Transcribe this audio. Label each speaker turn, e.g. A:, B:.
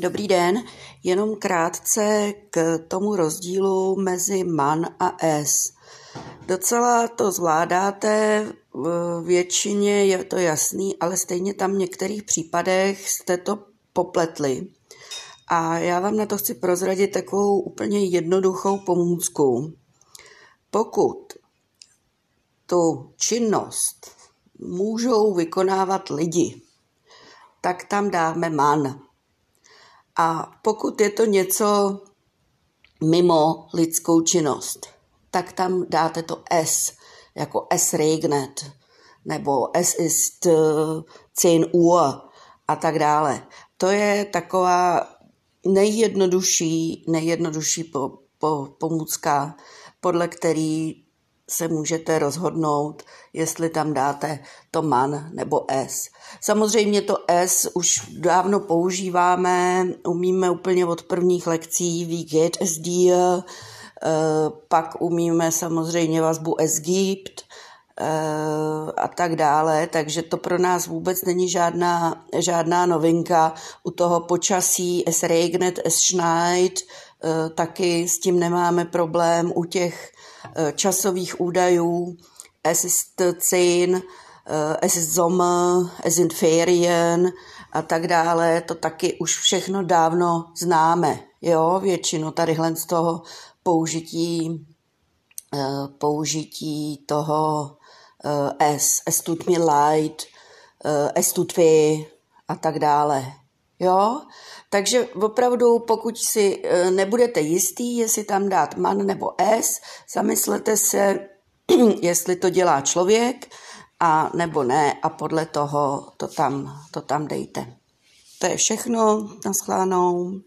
A: Dobrý den, jenom krátce k tomu rozdílu mezi man a s. Docela to zvládáte, většině je to jasný, ale stejně tam v některých případech jste to popletli. A já vám na to chci prozradit takovou úplně jednoduchou pomůcku. Pokud tu činnost můžou vykonávat lidi, tak tam dáme man. A pokud je to něco mimo lidskou činnost, tak tam dáte to S, jako S regnet, nebo S ist 10 Uhr a tak dále. To je taková nejjednodušší, nejjednodušší po, po, pomůcka, podle který se můžete rozhodnout, jestli tam dáte to man nebo s. Samozřejmě to s už dávno používáme, umíme úplně od prvních lekcí, wie dir, eh, pak umíme samozřejmě vazbu es gibt eh, a tak dále, takže to pro nás vůbec není žádná, žádná novinka. U toho počasí es regnet, es schneit, taky s tím nemáme problém. U těch Eh, časových údajů, es ist zehn, eh, es ist Sommer, es sind Ferien a tak dále, to taky už všechno dávno známe, jo, většinu tadyhle z toho použití, eh, použití toho es, es tut mir leid, es tut weh a tak dále, jo, takže opravdu, pokud si e, nebudete jistý, jestli tam dát man nebo s, zamyslete se, jestli to dělá člověk, a nebo ne, a podle toho to tam, to tam dejte. To je všechno, naschlánou.